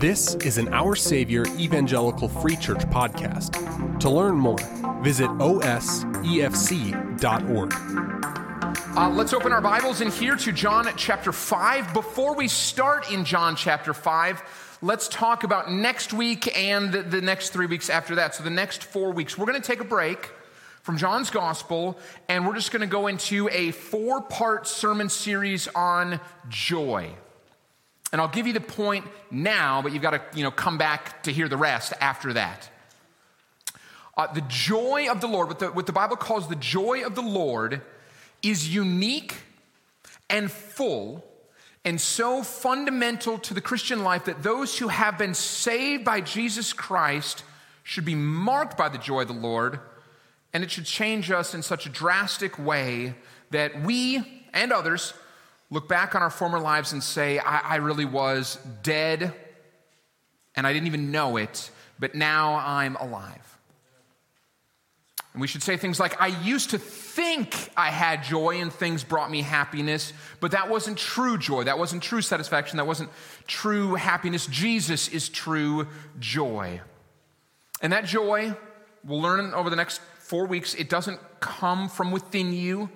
This is an Our Savior Evangelical Free Church podcast. To learn more, visit osefc.org. Uh, let's open our Bibles in here to John chapter 5. Before we start in John chapter 5, let's talk about next week and the next three weeks after that. So, the next four weeks. We're going to take a break from John's Gospel, and we're just going to go into a four part sermon series on joy. And I'll give you the point now, but you've got to you know, come back to hear the rest after that. Uh, the joy of the Lord, what the, what the Bible calls the joy of the Lord, is unique and full and so fundamental to the Christian life that those who have been saved by Jesus Christ should be marked by the joy of the Lord, and it should change us in such a drastic way that we and others look back on our former lives and say, I, I really was dead and I didn't even know it, but now I'm alive. And we should say things like, I used to think I had joy and things brought me happiness, but that wasn't true joy. That wasn't true satisfaction. That wasn't true happiness. Jesus is true joy. And that joy, we'll learn over the next four weeks, it doesn't come from within you.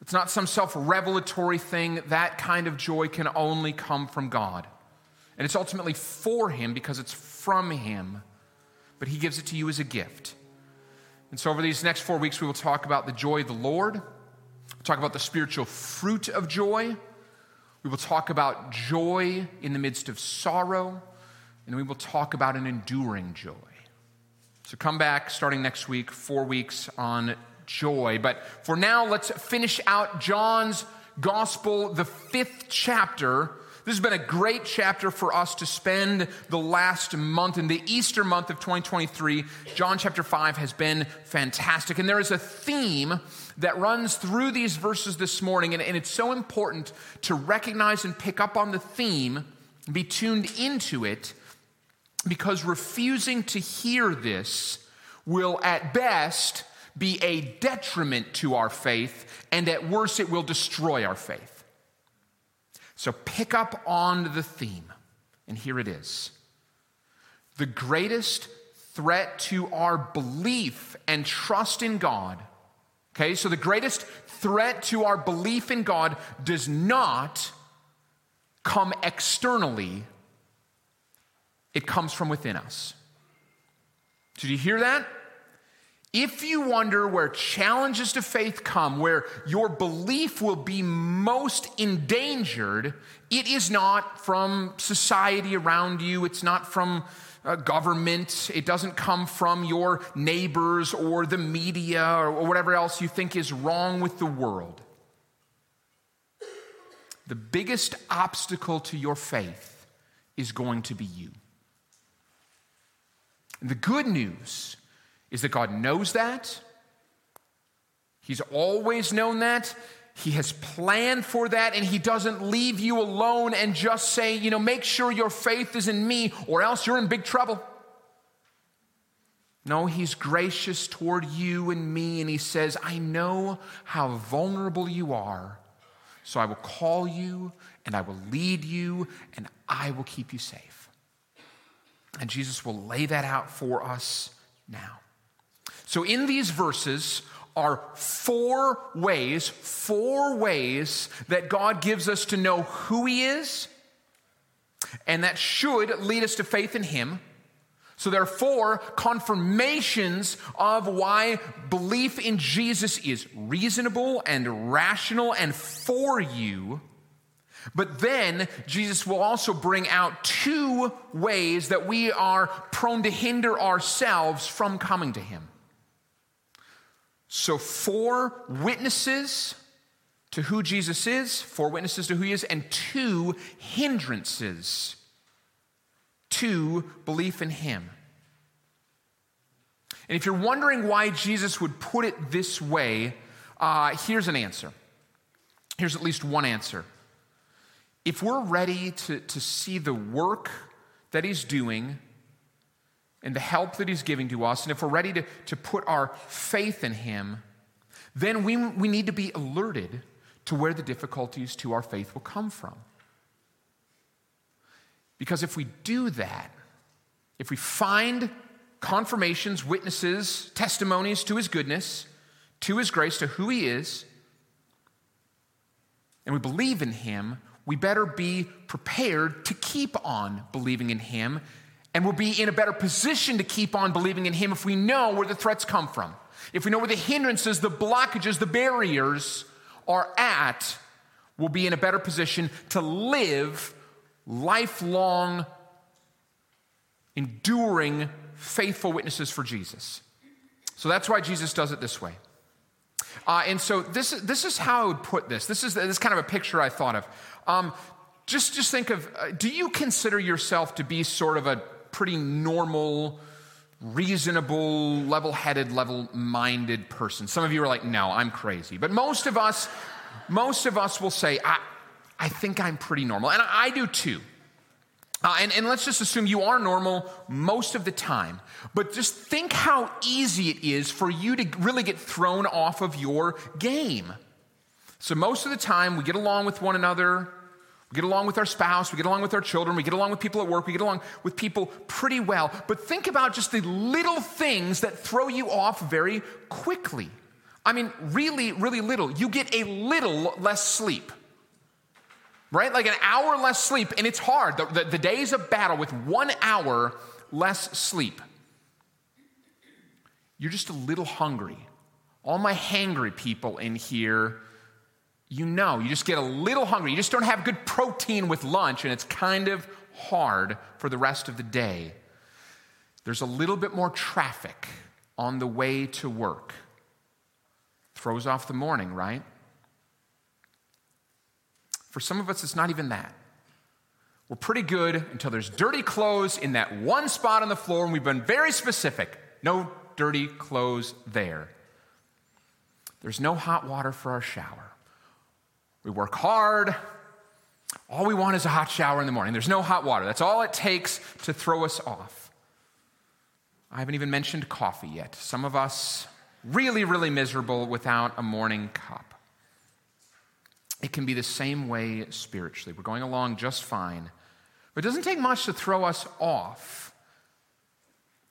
It's not some self revelatory thing. That kind of joy can only come from God. And it's ultimately for Him because it's from Him, but He gives it to you as a gift. And so, over these next four weeks, we will talk about the joy of the Lord, we'll talk about the spiritual fruit of joy, we will talk about joy in the midst of sorrow, and we will talk about an enduring joy. So, come back starting next week, four weeks on joy. But for now, let's finish out John's gospel, the fifth chapter. This has been a great chapter for us to spend the last month. In the Easter month of 2023, John chapter 5 has been fantastic. And there is a theme that runs through these verses this morning, and, and it's so important to recognize and pick up on the theme, be tuned into it, because refusing to hear this will, at best, be a detriment to our faith, and at worst, it will destroy our faith. So pick up on the theme, and here it is. The greatest threat to our belief and trust in God, okay, so the greatest threat to our belief in God does not come externally, it comes from within us. Did you hear that? If you wonder where challenges to faith come, where your belief will be most endangered, it is not from society around you, it's not from uh, government, it doesn't come from your neighbors or the media or whatever else you think is wrong with the world. The biggest obstacle to your faith is going to be you. And the good news is that God knows that. He's always known that. He has planned for that, and He doesn't leave you alone and just say, you know, make sure your faith is in me, or else you're in big trouble. No, He's gracious toward you and me, and He says, I know how vulnerable you are, so I will call you, and I will lead you, and I will keep you safe. And Jesus will lay that out for us now. So, in these verses are four ways, four ways that God gives us to know who He is, and that should lead us to faith in Him. So, there are four confirmations of why belief in Jesus is reasonable and rational and for you. But then Jesus will also bring out two ways that we are prone to hinder ourselves from coming to Him. So, four witnesses to who Jesus is, four witnesses to who he is, and two hindrances to belief in him. And if you're wondering why Jesus would put it this way, uh, here's an answer. Here's at least one answer. If we're ready to, to see the work that he's doing and the help that He's giving to us, and if we're ready to, to put our faith in Him, then we, we need to be alerted to where the difficulties to our faith will come from. Because if we do that, if we find confirmations, witnesses, testimonies to his goodness, to his grace, to who he is, and we believe in him, we better be prepared to keep on believing in him. And we'll be in a better position to keep on believing in him if we know where the threats come from. If we know where the hindrances, the blockages, the barriers are at, we'll be in a better position to live lifelong, enduring, faithful witnesses for Jesus. So that's why Jesus does it this way. Uh, and so this is, this is how I would put this. This is, this is kind of a picture I thought of. Um, just, just think of uh, do you consider yourself to be sort of a pretty normal, reasonable, level headed, level minded person? Some of you are like, no, I'm crazy. But most of us, most of us will say, I, I think I'm pretty normal. And I, I do too. Uh, and, and let's just assume you are normal most of the time. But just think how easy it is for you to really get thrown off of your game. So, most of the time, we get along with one another. We get along with our spouse, we get along with our children, we get along with people at work, we get along with people pretty well. But think about just the little things that throw you off very quickly. I mean, really, really little. You get a little less sleep right? Like an hour less sleep, and it's hard. The, the, the days of battle with one hour less sleep. You're just a little hungry. All my hangry people in here, you know, you just get a little hungry. You just don't have good protein with lunch, and it's kind of hard for the rest of the day. There's a little bit more traffic on the way to work. Throws off the morning, right? For some of us, it's not even that. We're pretty good until there's dirty clothes in that one spot on the floor, and we've been very specific no dirty clothes there. There's no hot water for our shower. We work hard. All we want is a hot shower in the morning. There's no hot water. That's all it takes to throw us off. I haven't even mentioned coffee yet. Some of us really, really miserable without a morning cup. It can be the same way spiritually. We're going along just fine, but it doesn't take much to throw us off.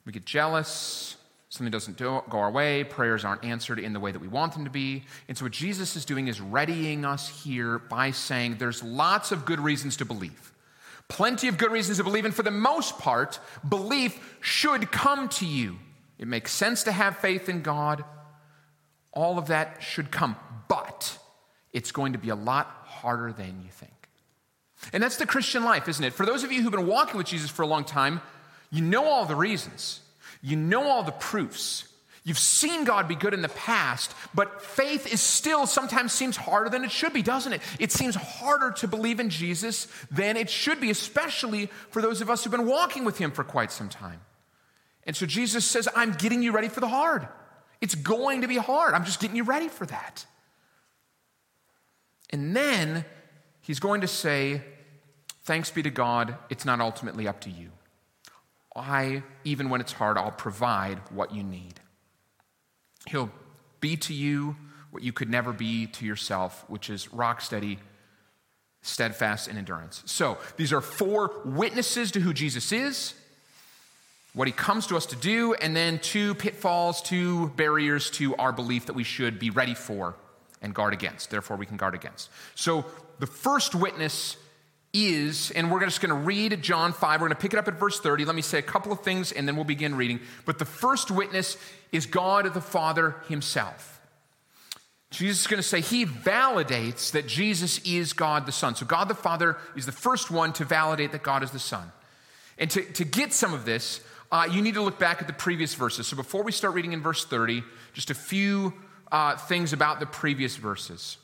We get jealous, something doesn't do, go our way, prayers aren't answered in the way that we want them to be. And so, what Jesus is doing is readying us here by saying there's lots of good reasons to believe. Plenty of good reasons to believe, and for the most part, belief should come to you. It makes sense to have faith in God. All of that should come. But it's going to be a lot harder than you think. And that's the Christian life, isn't it? For those of you who've been walking with Jesus for a long time, you know all the reasons, you know all the proofs. You've seen God be good in the past, but faith is still sometimes seems harder than it should be, doesn't it? It seems harder to believe in Jesus than it should be, especially for those of us who've been walking with Him for quite some time. And so Jesus says, I'm getting you ready for the hard. It's going to be hard. I'm just getting you ready for that. And then he's going to say, Thanks be to God, it's not ultimately up to you. I, even when it's hard, I'll provide what you need. He'll be to you what you could never be to yourself, which is rock steady, steadfast, and endurance. So these are four witnesses to who Jesus is, what he comes to us to do, and then two pitfalls, two barriers to our belief that we should be ready for and guard against. Therefore, we can guard against. So the first witness is, and we're just going to read John 5. We're going to pick it up at verse 30. Let me say a couple of things and then we'll begin reading. But the first witness is God the Father himself. Jesus is going to say he validates that Jesus is God the Son. So God the Father is the first one to validate that God is the Son. And to, to get some of this, uh, you need to look back at the previous verses. So before we start reading in verse 30, just a few uh, things about the previous verses.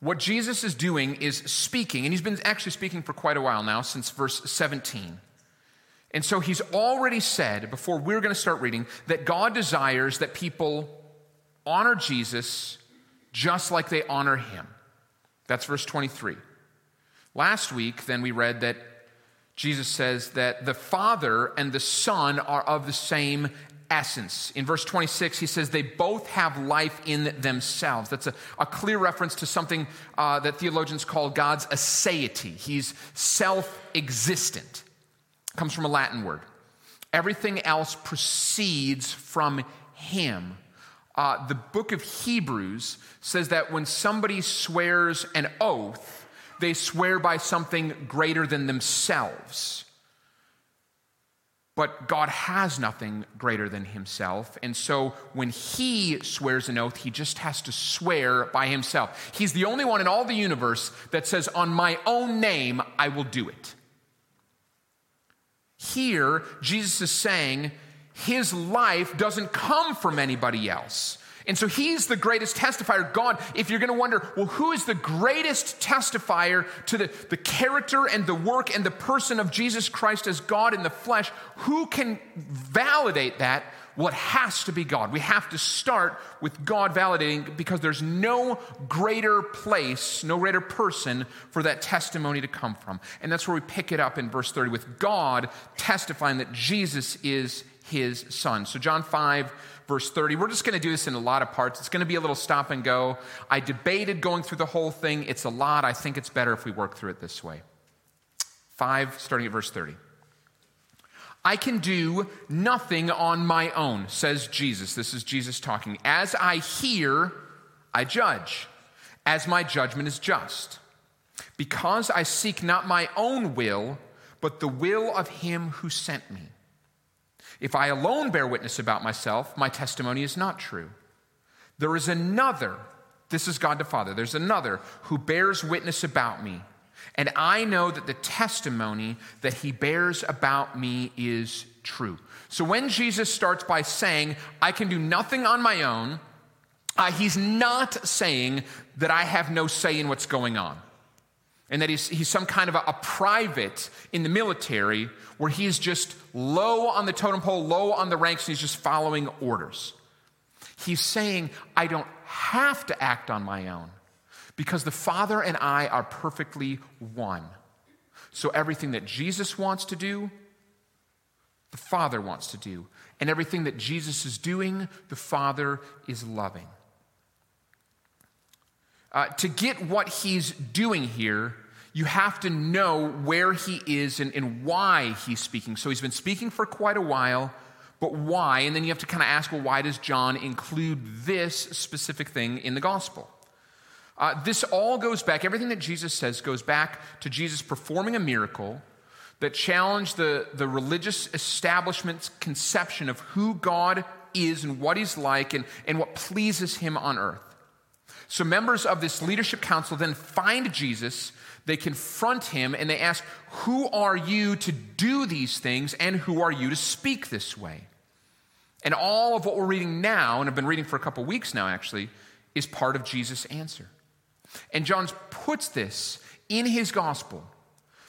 What Jesus is doing is speaking, and he's been actually speaking for quite a while now, since verse 17. And so he's already said, before we're going to start reading, that God desires that people honor Jesus just like they honor him. That's verse 23. Last week, then, we read that Jesus says that the Father and the Son are of the same essence. In verse 26, he says, They both have life in themselves. That's a, a clear reference to something uh, that theologians call God's aseity. He's self existent. Comes from a Latin word. Everything else proceeds from him. Uh, the book of Hebrews says that when somebody swears an oath, they swear by something greater than themselves. But God has nothing greater than himself. And so when he swears an oath, he just has to swear by himself. He's the only one in all the universe that says, On my own name, I will do it. Here, Jesus is saying his life doesn't come from anybody else. And so he's the greatest testifier. God, if you're going to wonder, well, who is the greatest testifier to the, the character and the work and the person of Jesus Christ as God in the flesh, who can validate that? It has to be God. We have to start with God validating because there's no greater place, no greater person for that testimony to come from. And that's where we pick it up in verse 30 with God testifying that Jesus is his son. So, John 5, verse 30. We're just going to do this in a lot of parts. It's going to be a little stop and go. I debated going through the whole thing. It's a lot. I think it's better if we work through it this way. 5, starting at verse 30. I can do nothing on my own, says Jesus. This is Jesus talking. As I hear, I judge, as my judgment is just. Because I seek not my own will, but the will of him who sent me. If I alone bear witness about myself, my testimony is not true. There is another, this is God the Father, there's another who bears witness about me. And I know that the testimony that he bears about me is true. So when Jesus starts by saying, I can do nothing on my own, uh, he's not saying that I have no say in what's going on and that he's, he's some kind of a, a, private in the military where he's just low on the totem pole, low on the ranks, and he's just following orders. He's saying, I don't have to act on my own because the Father and I are perfectly one. So everything that Jesus wants to do, the Father wants to do. And everything that Jesus is doing, the Father is loving. Uh, to get what he's doing here, you have to know where he is and, and why he's speaking. So he's been speaking for quite a while, but why? And then you have to kind of ask, well, why does John include this specific thing in the gospel? Uh, this all goes back, everything that Jesus says goes back to Jesus performing a miracle that challenged the, the religious establishment's conception of who God is and what he's like and, and what pleases him on earth. So, members of this leadership council then find Jesus, they confront him, and they ask, Who are you to do these things, and who are you to speak this way? And all of what we're reading now, and I've been reading for a couple weeks now actually, is part of Jesus' answer. And John puts this in his gospel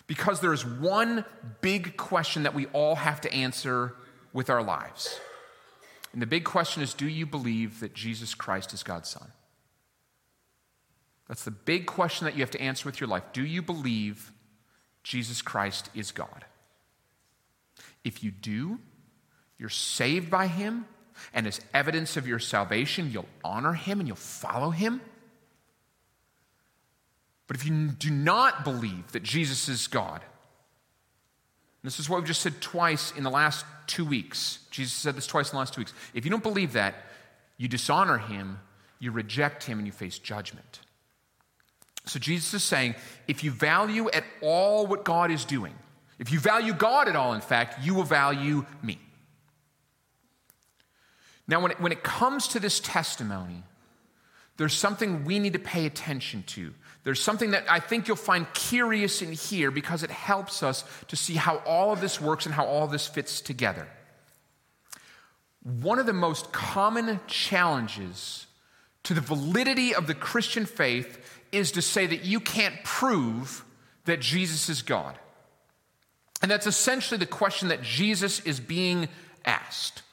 because there's one big question that we all have to answer with our lives. And the big question is do you believe that Jesus Christ is God's Son? That's the big question that you have to answer with your life. Do you believe Jesus Christ is God? If you do, you're saved by him, and as evidence of your salvation, you'll honor him and you'll follow him. But if you do not believe that Jesus is God, this is what we've just said twice in the last two weeks. Jesus said this twice in the last two weeks. If you don't believe that, you dishonor him, you reject him, and you face judgment. So Jesus is saying if you value at all what God is doing, if you value God at all, in fact, you will value me. Now, when it, when it comes to this testimony, there's something we need to pay attention to. There's something that I think you'll find curious in here because it helps us to see how all of this works and how all this fits together. One of the most common challenges to the validity of the Christian faith is to say that you can't prove that Jesus is God. And that's essentially the question that Jesus is being asked.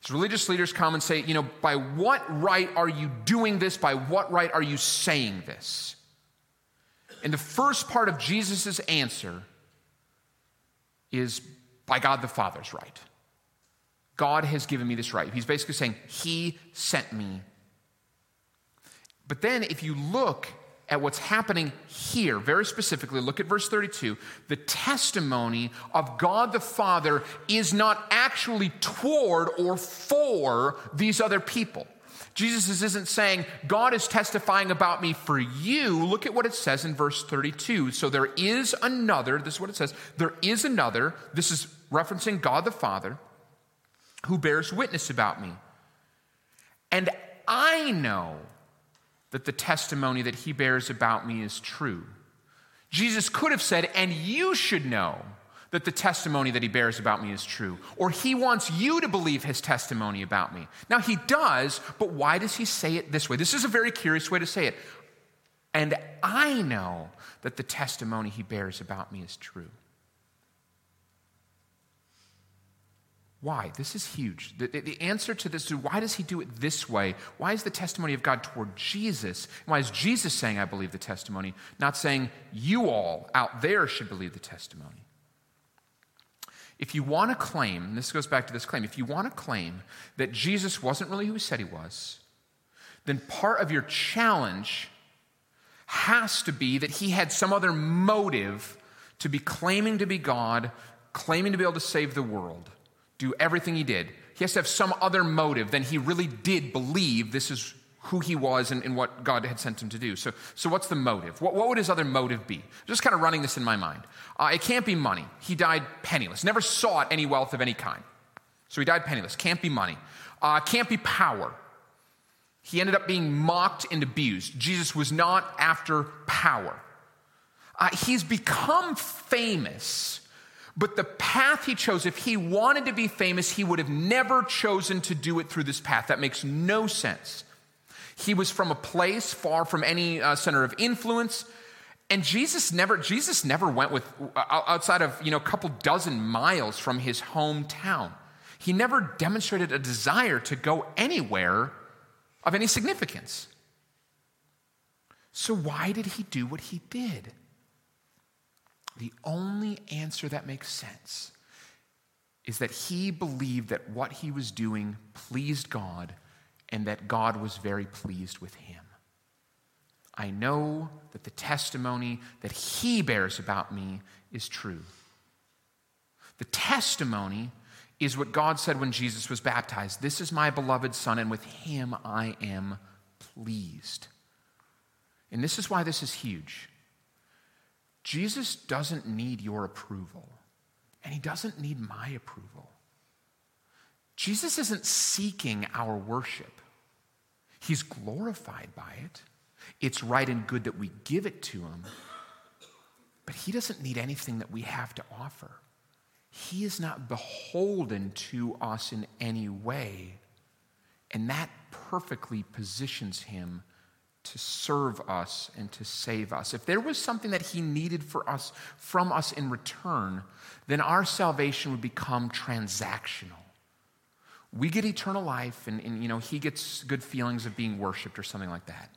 So religious leaders come and say, you know, by what right are you doing this? By what right are you saying this? And the first part of Jesus' answer is by God the Father's right. God has given me this right. He's basically saying, He sent me. But then, if you look at what's happening here, very specifically, look at verse 32. The testimony of God the Father is not actually toward or for these other people. Jesus isn't saying, God is testifying about me for you. Look at what it says in verse 32. So there is another, this is what it says, there is another, this is referencing God the Father, who bears witness about me. And I know that the testimony that he bears about me is true. Jesus could have said, and you should know that the testimony that he bears about me is true. Or he wants you to believe his testimony about me. Now he does, but why does he say it this way? This is a very curious way to say it. And I know that the testimony he bears about me is true. Why? This is huge. The, the, answer to this is why does he do it this way? Why is the testimony of God toward Jesus? Why is Jesus saying, I believe the testimony, not saying you all out there should believe the testimony? If you want to claim, this goes back to this claim, if you want to claim that Jesus wasn't really who he said he was, then part of your challenge has to be that he had some other motive to be claiming to be God, claiming to be able to save the world do everything he did. He has to have some other motive than he really did believe this is who he was and, and what God had sent him to do. So, so what's the motive? What, what would his other motive be? Just kind of running this in my mind. Uh, it can't be money. He died penniless, never sought any wealth of any kind. So he died penniless. Can't be money. Uh, can't be power. He ended up being mocked and abused. Jesus was not after power. Uh, he's become famous but the path he chose, if he wanted to be famous, he would have never chosen to do it through this path. That makes no sense. He was from a place far from any uh, center of influence. And Jesus never, Jesus never went with uh, outside of you know a couple dozen miles from his hometown. He never demonstrated a desire to go anywhere of any significance. So why did he do what he did? The only answer that makes sense is that he believed that what he was doing pleased God and that God was very pleased with him. I know that the testimony that he bears about me is true. The testimony is what God said when Jesus was baptized This is my beloved Son, and with him I am pleased. And this is why this is huge. Jesus doesn't need your approval, and he doesn't need my approval. Jesus isn't seeking our worship, he's glorified by it. It's right and good that we give it to him, but he doesn't need anything that we have to offer. He is not beholden to us in any way, and that perfectly positions him to serve us and to save us. If there was something that he needed for us from us in return, then our salvation would become transactional. We get eternal life and, and you know he gets good feelings of being worshiped or something like that.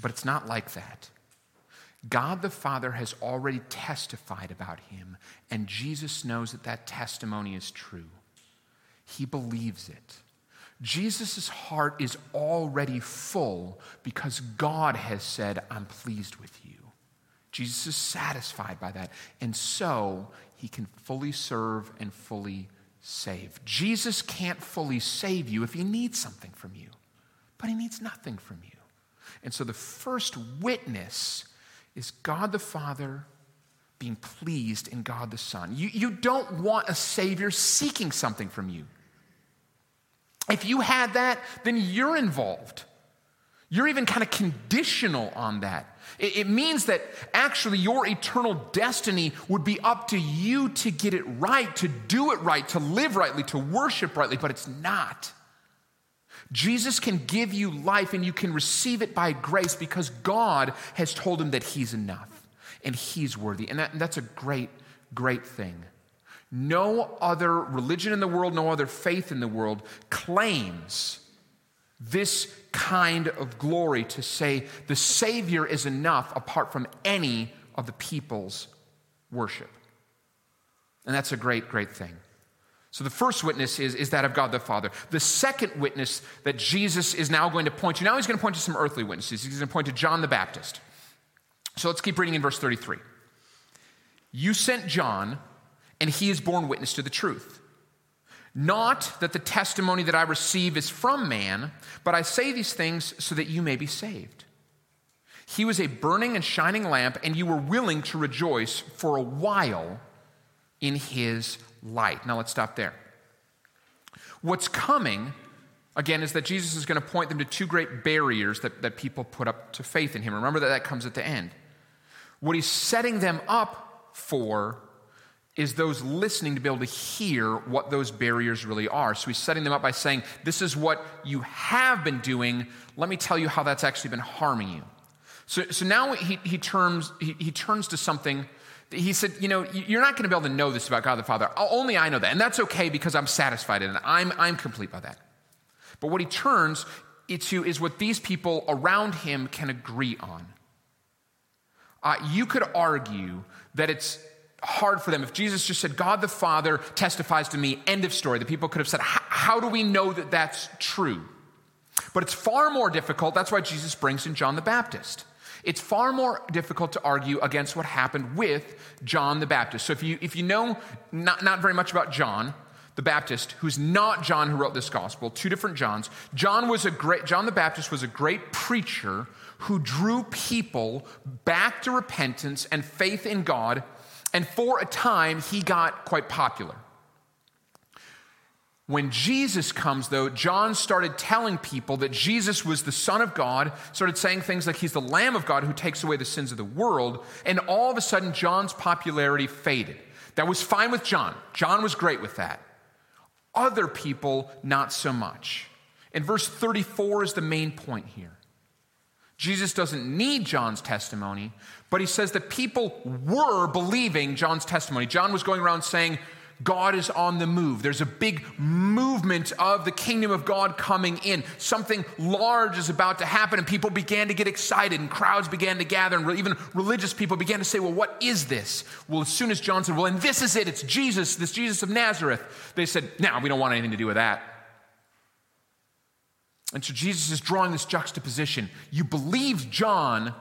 But it's not like that. God the Father has already testified about him, and Jesus knows that that testimony is true. He believes it. Jesus' heart is already full because God has said, I'm pleased with you. Jesus is satisfied by that. And so he can fully serve and fully save. Jesus can't fully save you if he needs something from you, but he needs nothing from you. And so the first witness is God the Father being pleased in God the Son. You, you don't want a Savior seeking something from you. If you had that, then you're involved. You're even kind of conditional on that. It, it, means that actually your eternal destiny would be up to you to get it right, to do it right, to live rightly, to worship rightly, but it's not. Jesus can give you life and you can receive it by grace because God has told him that he's enough and he's worthy. And that, that's a great, great thing. No other religion in the world, no other faith in the world claims this kind of glory to say the Savior is enough apart from any of the people's worship. And that's a great, great thing. So the first witness is, is that of God the Father. The second witness that Jesus is now going to point to, now he's going to point to some earthly witnesses. He's going to point to John the Baptist. So let's keep reading in verse 33. You sent John, and he is borne witness to the truth. Not that the testimony that I receive is from man, but I say these things so that you may be saved. He was a burning and shining lamp, and you were willing to rejoice for a while in his light. Now let's stop there. What's coming, again, is that Jesus is going to point them to two great barriers that, that people put up to faith in him. Remember that that comes at the end. What he's setting them up for is those listening to be able to hear what those barriers really are. So he's setting them up by saying, This is what you have been doing. Let me tell you how that's actually been harming you. So, so now he, he, turns, he, he turns to something he said, You know, you're not going to be able to know this about God the Father. Only I know that. And that's okay because I'm satisfied in it. I'm, I'm complete by that. But what he turns to is what these people around him can agree on. Uh, you could argue that it's hard for them if Jesus just said, God the Father testifies to me, end of story. The people could have said, How do we know that that's true? But it's far more difficult. That's why Jesus brings in John the Baptist. It's far more difficult to argue against what happened with John the Baptist. So if you, if you know not, not very much about John, the Baptist, who's not John who wrote this gospel, two different Johns. John was a great, John the Baptist was a great preacher who drew people back to repentance and faith in God. And for a time, he got quite popular. When Jesus comes, though, John started telling people that Jesus was the Son of God, started saying things like he's the Lamb of God who takes away the sins of the world, and all of a sudden, John's popularity faded. That was fine with John. John was great with that. Other people, not so much. And verse 34 is the main point here. Jesus doesn't need John's testimony, but he says that people were believing John's testimony. John was going around saying, God is on the move. There's a big movement of the kingdom of God coming in. Something large is about to happen, and people began to get excited, and crowds began to gather, and even religious people began to say, Well, what is this? Well, as soon as John said, Well, and this is it, it's Jesus, this Jesus of Nazareth, they said, No, we don't want anything to do with that. And so Jesus is drawing this juxtaposition. You believed John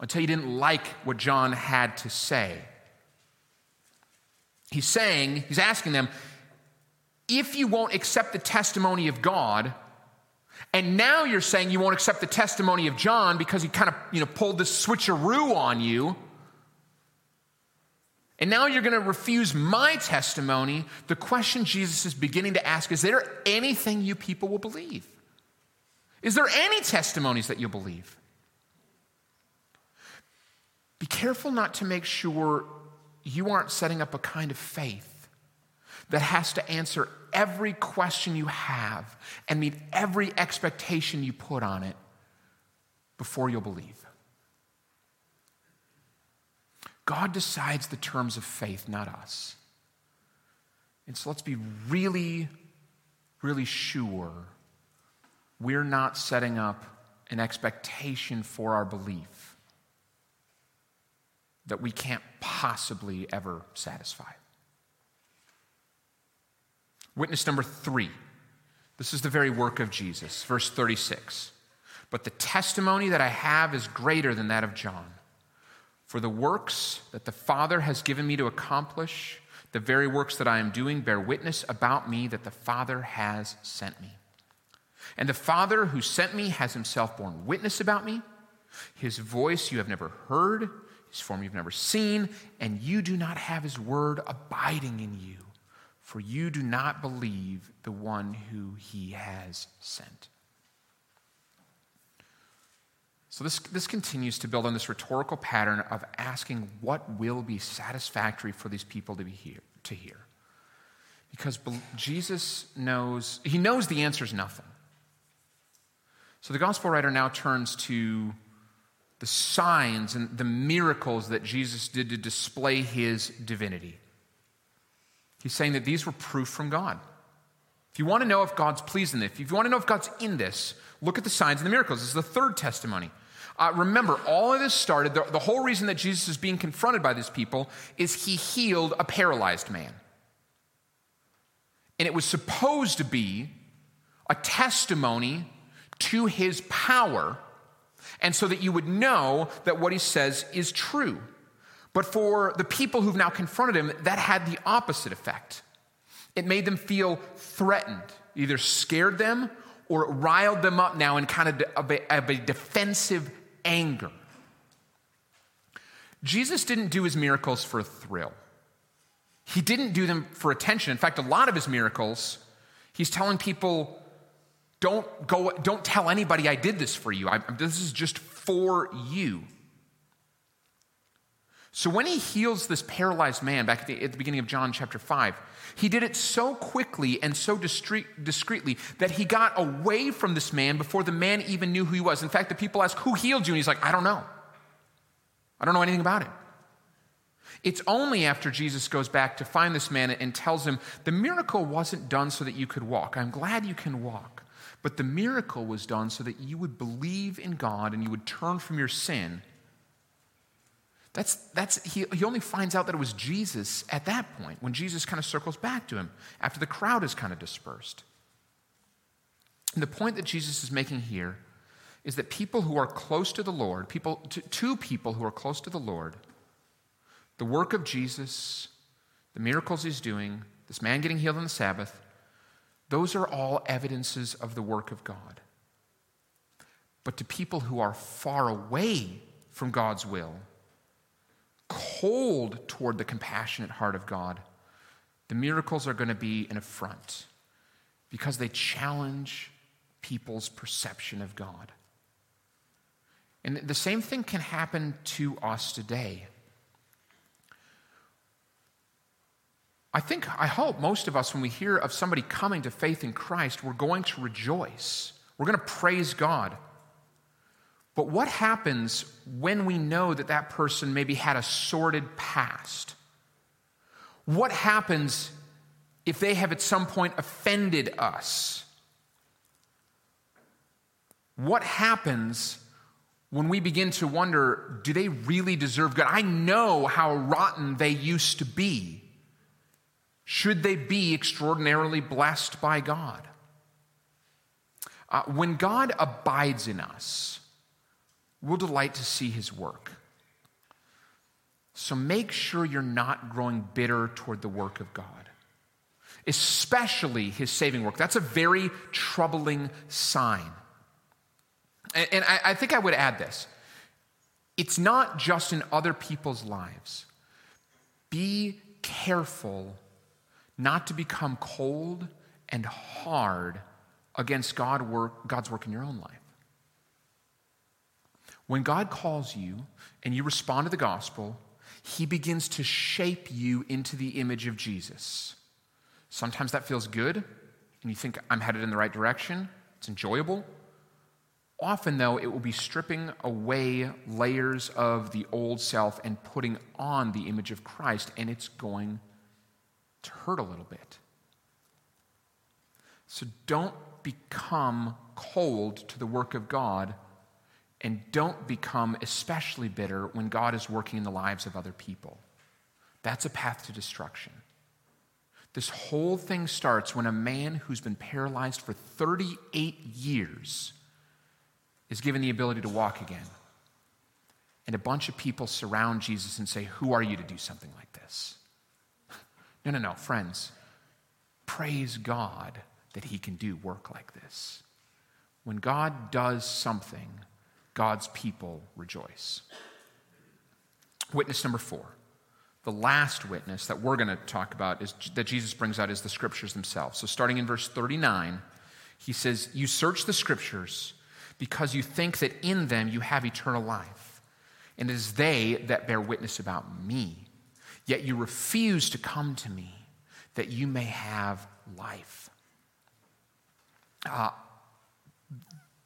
until you didn't like what John had to say he's saying, he's asking them, if you won't accept the testimony of God, and now you're saying you won't accept the testimony of John because he kind of you know, pulled this switcheroo on you, and now you're going to refuse my testimony, the question Jesus is beginning to ask is there anything you people will believe? Is there any testimonies that you believe? Be careful not to make sure you aren't setting up a kind of faith that has to answer every question you have and meet every expectation you put on it before you'll believe. God decides the terms of faith, not us. And so let's be really, really sure we're not setting up an expectation for our belief that we can't possibly ever satisfy. Witness number three. This is the very work of Jesus. Verse 36. But the testimony that I have is greater than that of John. For the works that the Father has given me to accomplish, the very works that I am doing, bear witness about me that the Father has sent me. And the Father who sent me has himself borne witness about me. His voice you have never heard his form you've never seen, and you do not have his word abiding in you, for you do not believe the one who he has sent. So, this, this continues to build on this rhetorical pattern of asking what will be satisfactory for these people to, be to hear. Because Jesus knows, he knows the answer is nothing. So, the gospel writer now turns to the signs and the miracles that Jesus did to display his divinity. He's saying that these were proof from God. If you want to know if God's pleased in this, if you want to know if God's in this, look at the signs and the miracles. This is the third testimony. Uh, remember, all of this started, the, the whole reason that Jesus is being confronted by these people is he healed a paralyzed man. And it was supposed to be a testimony to his power, and so that you would know that what he says is true. But for the people who've now confronted him, that had the opposite effect. It made them feel threatened, either scared them or it riled them up now in kind of, a defensive anger. Jesus didn't do his miracles for a thrill. He didn't do them for attention. In fact, a lot of his miracles, he's telling people, don't go, don't tell anybody I did this for you. I, this is just for you. So when he heals this paralyzed man back at the, at the, beginning of John chapter 5, he did it so quickly and so discreet, discreetly that he got away from this man before the man even knew who he was. In fact, the people ask, Who healed you? And he's like, I don't know. I don't know anything about it. It's only after Jesus goes back to find this man and tells him, The miracle wasn't done so that you could walk. I'm glad you can walk. But the miracle was done so that you would believe in God and you would turn from your sin. That's, that's, he, he only finds out that it was Jesus at that point, when Jesus kind of circles back to him after the crowd is kind of dispersed. And the point that Jesus is making here is that people who are close to the Lord, people, two people who are close to the Lord, the work of Jesus, the miracles he's doing, this man getting healed on the Sabbath, those are all evidences of the work of God. But to people who are far away from God's will, cold toward the compassionate heart of God, the miracles are going to be an affront because they challenge people's perception of God. And the same thing can happen to us today. I think, I hope most of us, when we hear of somebody coming to faith in Christ, we're going to rejoice. We're going to praise God. But what happens when we know that that person maybe had a sordid past? What happens if they have at some point offended us? What happens when we begin to wonder do they really deserve God? I know how rotten they used to be. Should they be extraordinarily blessed by God? Uh, when God abides in us, we'll delight to see his work. So make sure you're not growing bitter toward the work of God, especially his saving work. That's a very troubling sign. And, and I, I think I would add this it's not just in other people's lives. Be careful not to become cold and hard against God work, God's work in your own life. When God calls you and you respond to the gospel, he begins to shape you into the image of Jesus. Sometimes that feels good, and you think, I'm headed in the right direction. It's enjoyable. Often, though, it will be stripping away layers of the old self and putting on the image of Christ, and it's going to hurt a little bit. So don't become cold to the work of God, and don't become especially bitter when God is working in the lives of other people. That's a path to destruction. This whole thing starts when a man who's been paralyzed for 38 years is given the ability to walk again. And a bunch of people surround Jesus and say, Who are you to do something like this? No, no, no, friends. Praise God that He can do work like this. When God does something, God's people rejoice. Witness number four. The last witness that we're going to talk about is that Jesus brings out is the scriptures themselves. So starting in verse 39, he says, You search the scriptures because you think that in them you have eternal life. And it is they that bear witness about me. Yet you refuse to come to me that you may have life. Uh,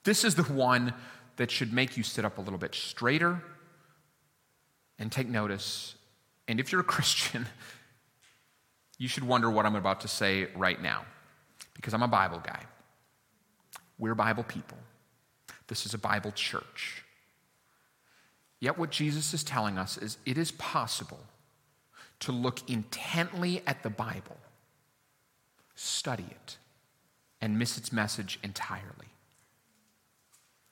this is the one that should make you sit up a little bit straighter and take notice. And if you're a Christian, you should wonder what I'm about to say right now, because I'm a Bible guy. We're Bible people. This is a Bible church. Yet, what Jesus is telling us is it is possible to look intently at the Bible, study it and miss its message entirely.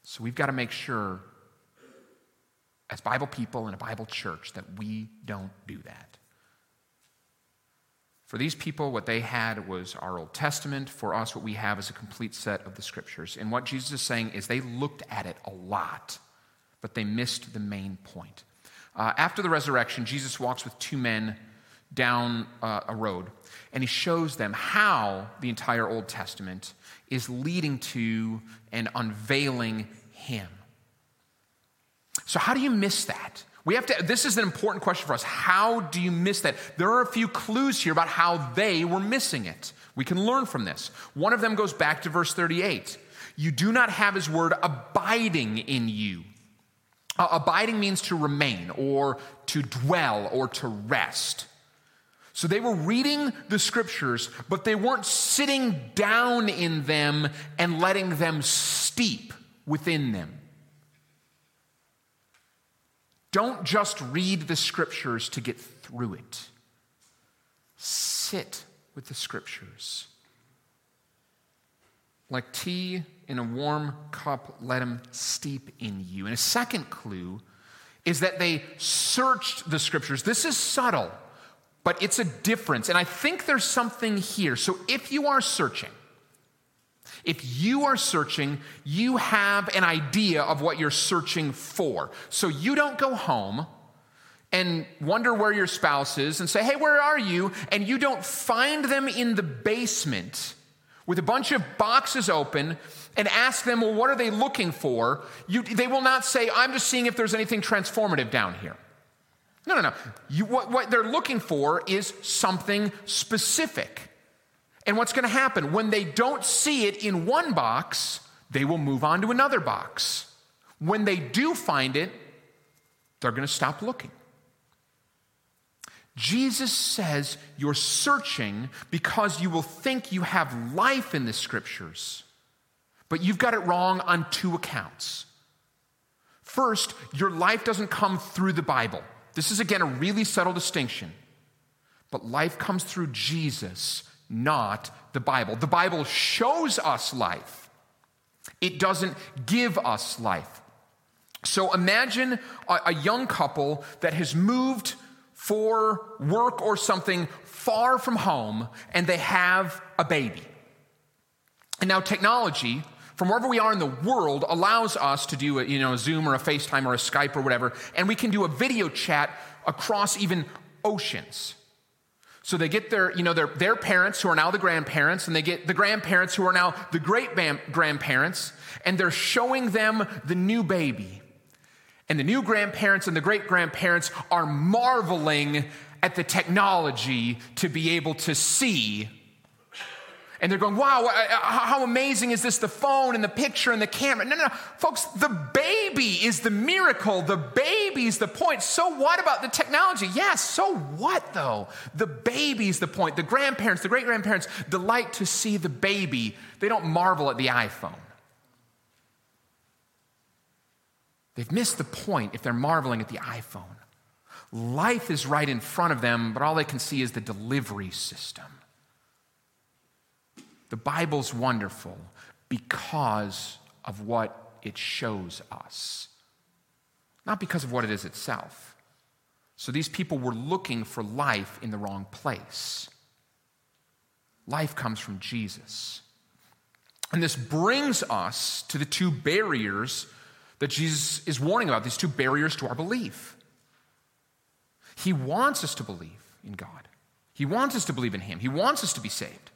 So we've got to make sure, as Bible people in a Bible church, that we don't do that. For these people, what they had was our Old Testament. For us, what we have is a complete set of the scriptures. And what Jesus is saying is they looked at it a lot, but they missed the main point. Uh, after the resurrection, Jesus walks with two men down uh, a road, and he shows them how the entire Old Testament is leading to and unveiling him. So, how do you miss that? We have to, this is an important question for us. How do you miss that? There are a few clues here about how they were missing it. We can learn from this. One of them goes back to verse 38. You do not have his word abiding in you. Uh, abiding means to remain or to dwell or to rest. So they were reading the scriptures, but they weren't sitting down in them and letting them steep within them. Don't just read the scriptures to get through it. Sit with the scriptures. Like tea in a warm cup, let them steep in you. And a second clue is that they searched the scriptures. This is subtle, but it's a difference. And I think there's something here. So if you are searching, if you are searching, you have an idea of what you're searching for. So you don't go home and wonder where your spouse is and say, hey, where are you? And you don't find them in the basement with a bunch of boxes open and ask them, well, what are they looking for? You, they will not say, I'm just seeing if there's anything transformative down here. No, no, no. You, what, what they're looking for is something specific. And what's going to happen? When they don't see it in one box, they will move on to another box. When they do find it, they're going to stop looking. Jesus says you're searching because you will think you have life in the scriptures, but you've got it wrong on two accounts. First, your life doesn't come through the Bible. This is, again, a really subtle distinction. But life comes through Jesus not the Bible. The Bible shows us life, it doesn't give us life. So imagine a, a, young couple that has moved for work or something far from home and they have a baby. And now technology from wherever we are in the world allows us to do a, you know, a Zoom or a FaceTime or a Skype or whatever, and we can do a video chat across even oceans. So they get their, you know, their, their parents who are now the grandparents, and they get the grandparents who are now the great grandparents, and they're showing them the new baby. And the new grandparents and the great grandparents are marveling at the technology to be able to see and they're going, wow, uh, uh, how amazing is this? The phone and the picture and the camera. No, no, no. Folks, the baby is the miracle. The baby's the point. So what about the technology? Yes, so what though? The baby's the point. The grandparents, the great grandparents delight to see the baby. They don't marvel at the iPhone. They've missed the point if they're marveling at the iPhone. Life is right in front of them, but all they can see is the delivery system. The Bible's wonderful because of what it shows us, not because of what it is itself. So these people were looking for life in the wrong place. Life comes from Jesus. And this brings us to the two barriers that Jesus is warning about, these two barriers to our belief. He wants us to believe in God. He wants us to believe in Him. He wants us to be saved.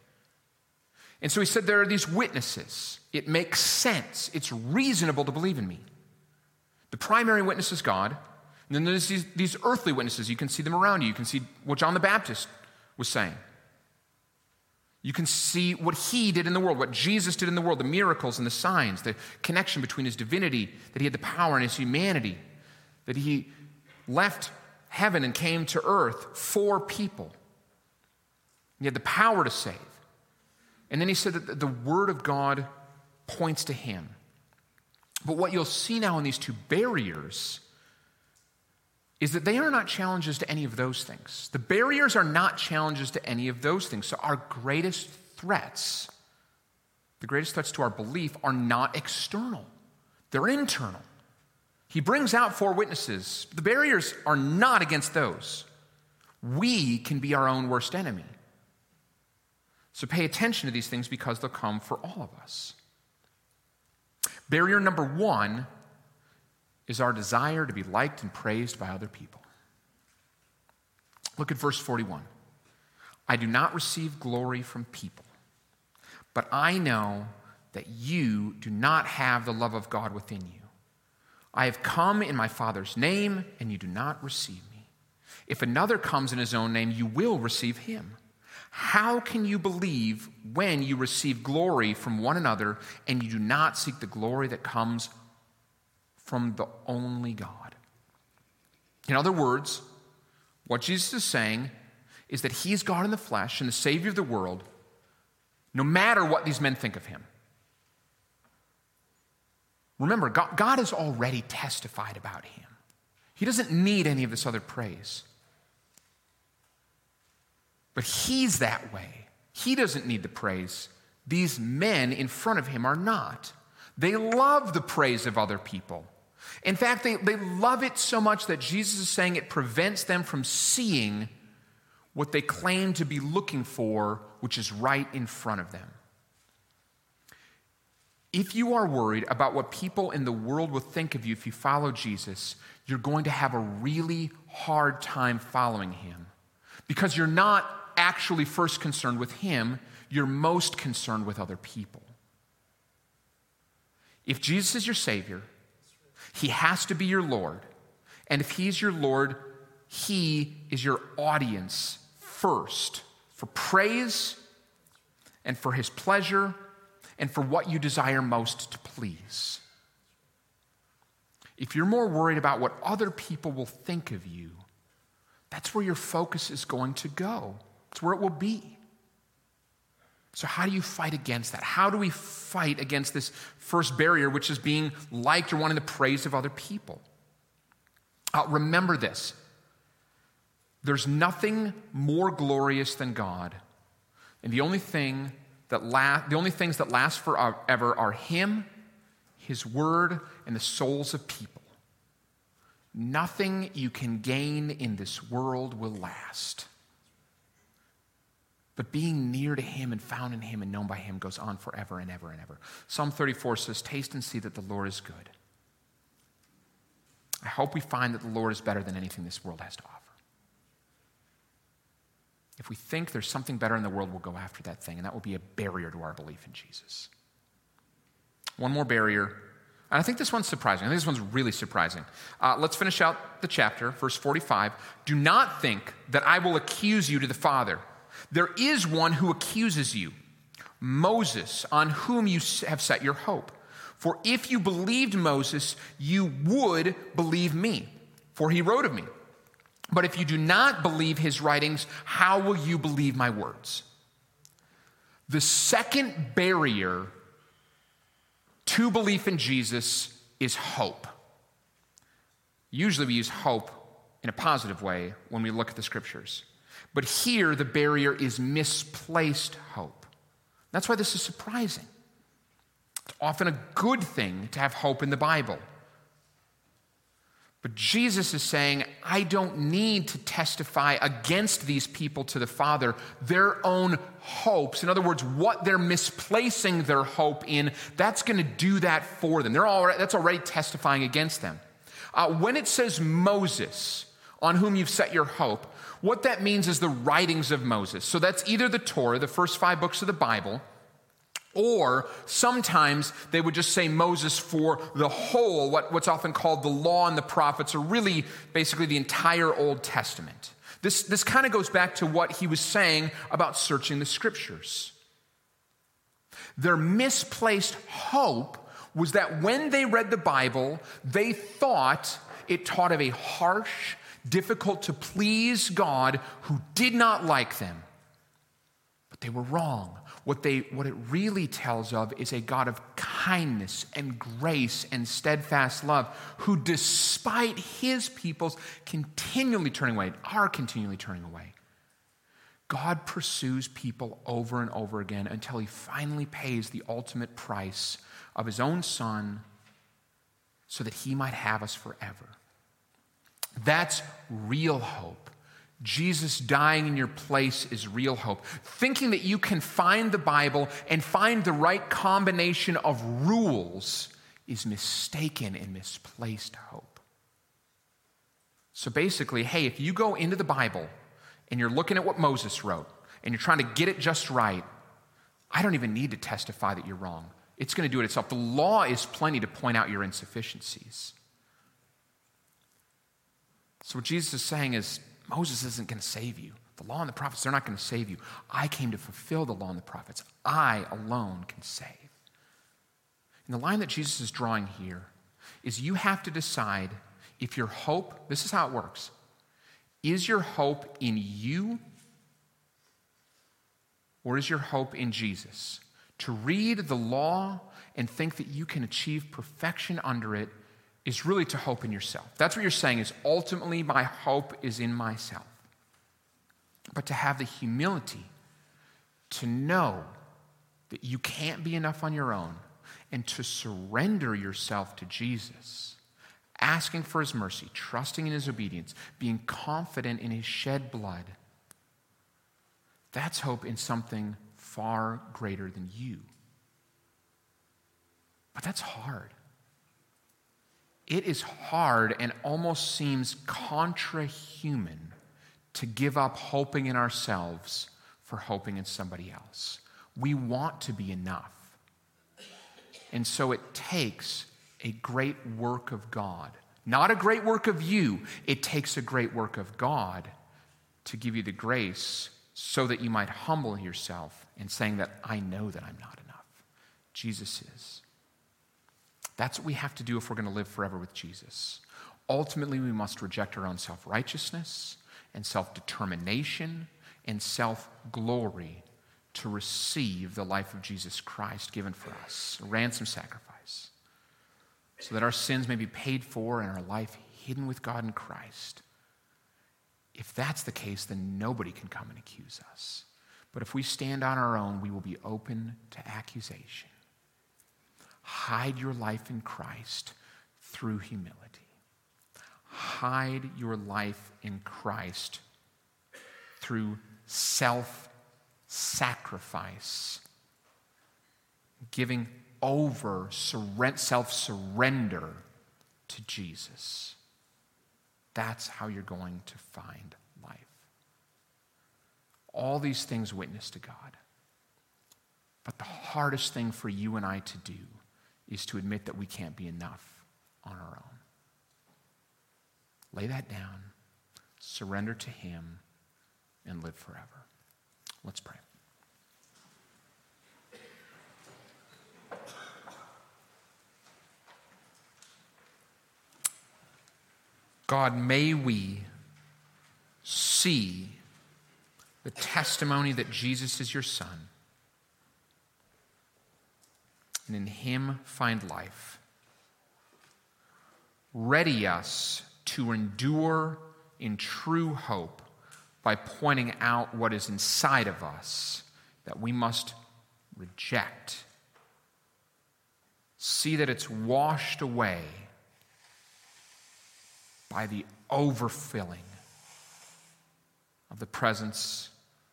And so he said, There are these witnesses. It makes sense. It's reasonable to believe in me. The primary witness is God. And then there's these, these earthly witnesses. You can see them around you. You can see what John the Baptist was saying. You can see what he did in the world, what Jesus did in the world, the miracles and the signs, the connection between his divinity, that he had the power and his humanity, that he left heaven and came to earth for people. He had the power to save. And then he said that the word of God points to him. But what you'll see now in these two barriers is that they are not challenges to any of those things. The barriers are not challenges to any of those things. So, our greatest threats, the greatest threats to our belief, are not external, they're internal. He brings out four witnesses. The barriers are not against those. We can be our own worst enemy. So pay attention to these things because they'll come for all of us. Barrier number one is our desire to be liked and praised by other people. Look at verse 41. I do not receive glory from people, but I know that you do not have the love of God within you. I have come in my Father's name, and you do not receive me. If another comes in his own name, you will receive him. How can you believe when you receive glory from one another and you do not seek the glory that comes from the only God? In other words, what Jesus is saying is that he's God in the flesh and the Savior of the world, no matter what these men think of him. Remember, God, God has already testified about him. He doesn't need any of this other praise. But he's that way. He doesn't need the praise. These men in front of him are not. They love the praise of other people. In fact, they, they love it so much that Jesus is saying it prevents them from seeing what they claim to be looking for, which is right in front of them. If you are worried about what people in the world will think of you if you follow Jesus, you're going to have a really hard time following him because you're not actually first concerned with Him, you're most concerned with other people. If Jesus is your Savior, He has to be your Lord. And if He's your Lord, He is your audience first for praise and for His pleasure and for what you desire most to please. If you're more worried about what other people will think of you, that's where your focus is going to go. It's where it will be. So, how do you fight against that? How do we fight against this first barrier, which is being liked or wanting the praise of other people? Uh, remember this there's nothing more glorious than God. And the only thing that la- the only things that last forever are Him, His Word, and the souls of people. Nothing you can gain in this world will last. But being near to Him and found in Him and known by Him goes on forever and ever and ever. Psalm 34 says, Taste and see that the Lord is good. I hope we find that the Lord is better than anything this world has to offer. If we think there's something better in the world, we'll go after that thing, and that will be a barrier to our belief in Jesus. One more barrier, and I think this one's surprising. I think this one's really surprising. Uh, let's finish out the chapter, verse 45. Do not think that I will accuse you to the Father. There is one who accuses you, Moses, on whom you have set your hope. For if you believed Moses, you would believe me, for he wrote of me. But if you do not believe his writings, how will you believe my words? The second barrier to belief in Jesus is hope. Usually we use hope in a positive way when we look at the scriptures. But here, the barrier is misplaced hope. That's why this is surprising. It's often a good thing to have hope in the Bible. But Jesus is saying, I don't need to testify against these people to the Father. Their own hopes, in other words, what they're misplacing their hope in, that's going to do that for them. They're already, that's already testifying against them. Uh, when it says Moses, on whom you've set your hope, what that means is the writings of Moses. So that's either the Torah, the first five books of the Bible, or sometimes they would just say Moses for the whole, what, what's often called the law and the prophets, or really basically the entire Old Testament. This, this kind of goes back to what he was saying about searching the scriptures. Their misplaced hope was that when they read the Bible, they thought it taught of a harsh difficult to please God who did not like them. But they were wrong. What, they, what it really tells of is a God of kindness and grace and steadfast love, who, despite his people's continually turning away, are continually turning away, God pursues people over and over again until he finally pays the ultimate price of his own son so that he might have us forever. That's real hope. Jesus dying in your place is real hope. Thinking that you can find the Bible and find the right combination of rules is mistaken and misplaced hope. So basically, hey, if you go into the Bible and you're looking at what Moses wrote and you're trying to get it just right, I don't even need to testify that you're wrong. It's going to do it itself. The law is plenty to point out your insufficiencies. So, what Jesus is saying is Moses isn't going to save you. The law and the prophets, they're not going to save you. I came to fulfill the law and the prophets. I alone can save. And the line that Jesus is drawing here is you have to decide if your hope, this is how it works, is your hope in you or is your hope in Jesus? To read the law and think that you can achieve perfection under it is really to hope in yourself. That's what you're saying is ultimately my hope is in myself. But to have the humility to know that you can't be enough on your own and to surrender yourself to Jesus, asking for his mercy, trusting in his obedience, being confident in his shed blood. That's hope in something far greater than you. But that's hard it is hard and almost seems contra human to give up hoping in ourselves for hoping in somebody else. We want to be enough. And so it takes a great work of God, not a great work of you, it takes a great work of God to give you the grace so that you might humble yourself in saying that I know that I'm not enough. Jesus is. That's what we have to do if we're going to live forever with Jesus. Ultimately, we must reject our own self righteousness and self determination and self glory to receive the life of Jesus Christ given for us, a ransom sacrifice, so that our sins may be paid for and our life hidden with God in Christ. If that's the case, then nobody can come and accuse us. But if we stand on our own, we will be open to accusation. Hide your life in Christ through humility. Hide your life in Christ through self sacrifice, giving over, self surrender to Jesus. That's how you're going to find life. All these things witness to God. But the hardest thing for you and I to do is to admit that we can't be enough on our own. Lay that down, surrender to Him, and live forever. Let's pray. God, may we see the testimony that Jesus is your Son and in him find life. Ready us to endure in true hope by pointing out what is inside of us that we must reject. See that it's washed away by the overfilling of the presence,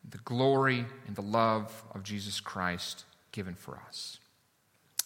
the glory, and the love of Jesus Christ given for us.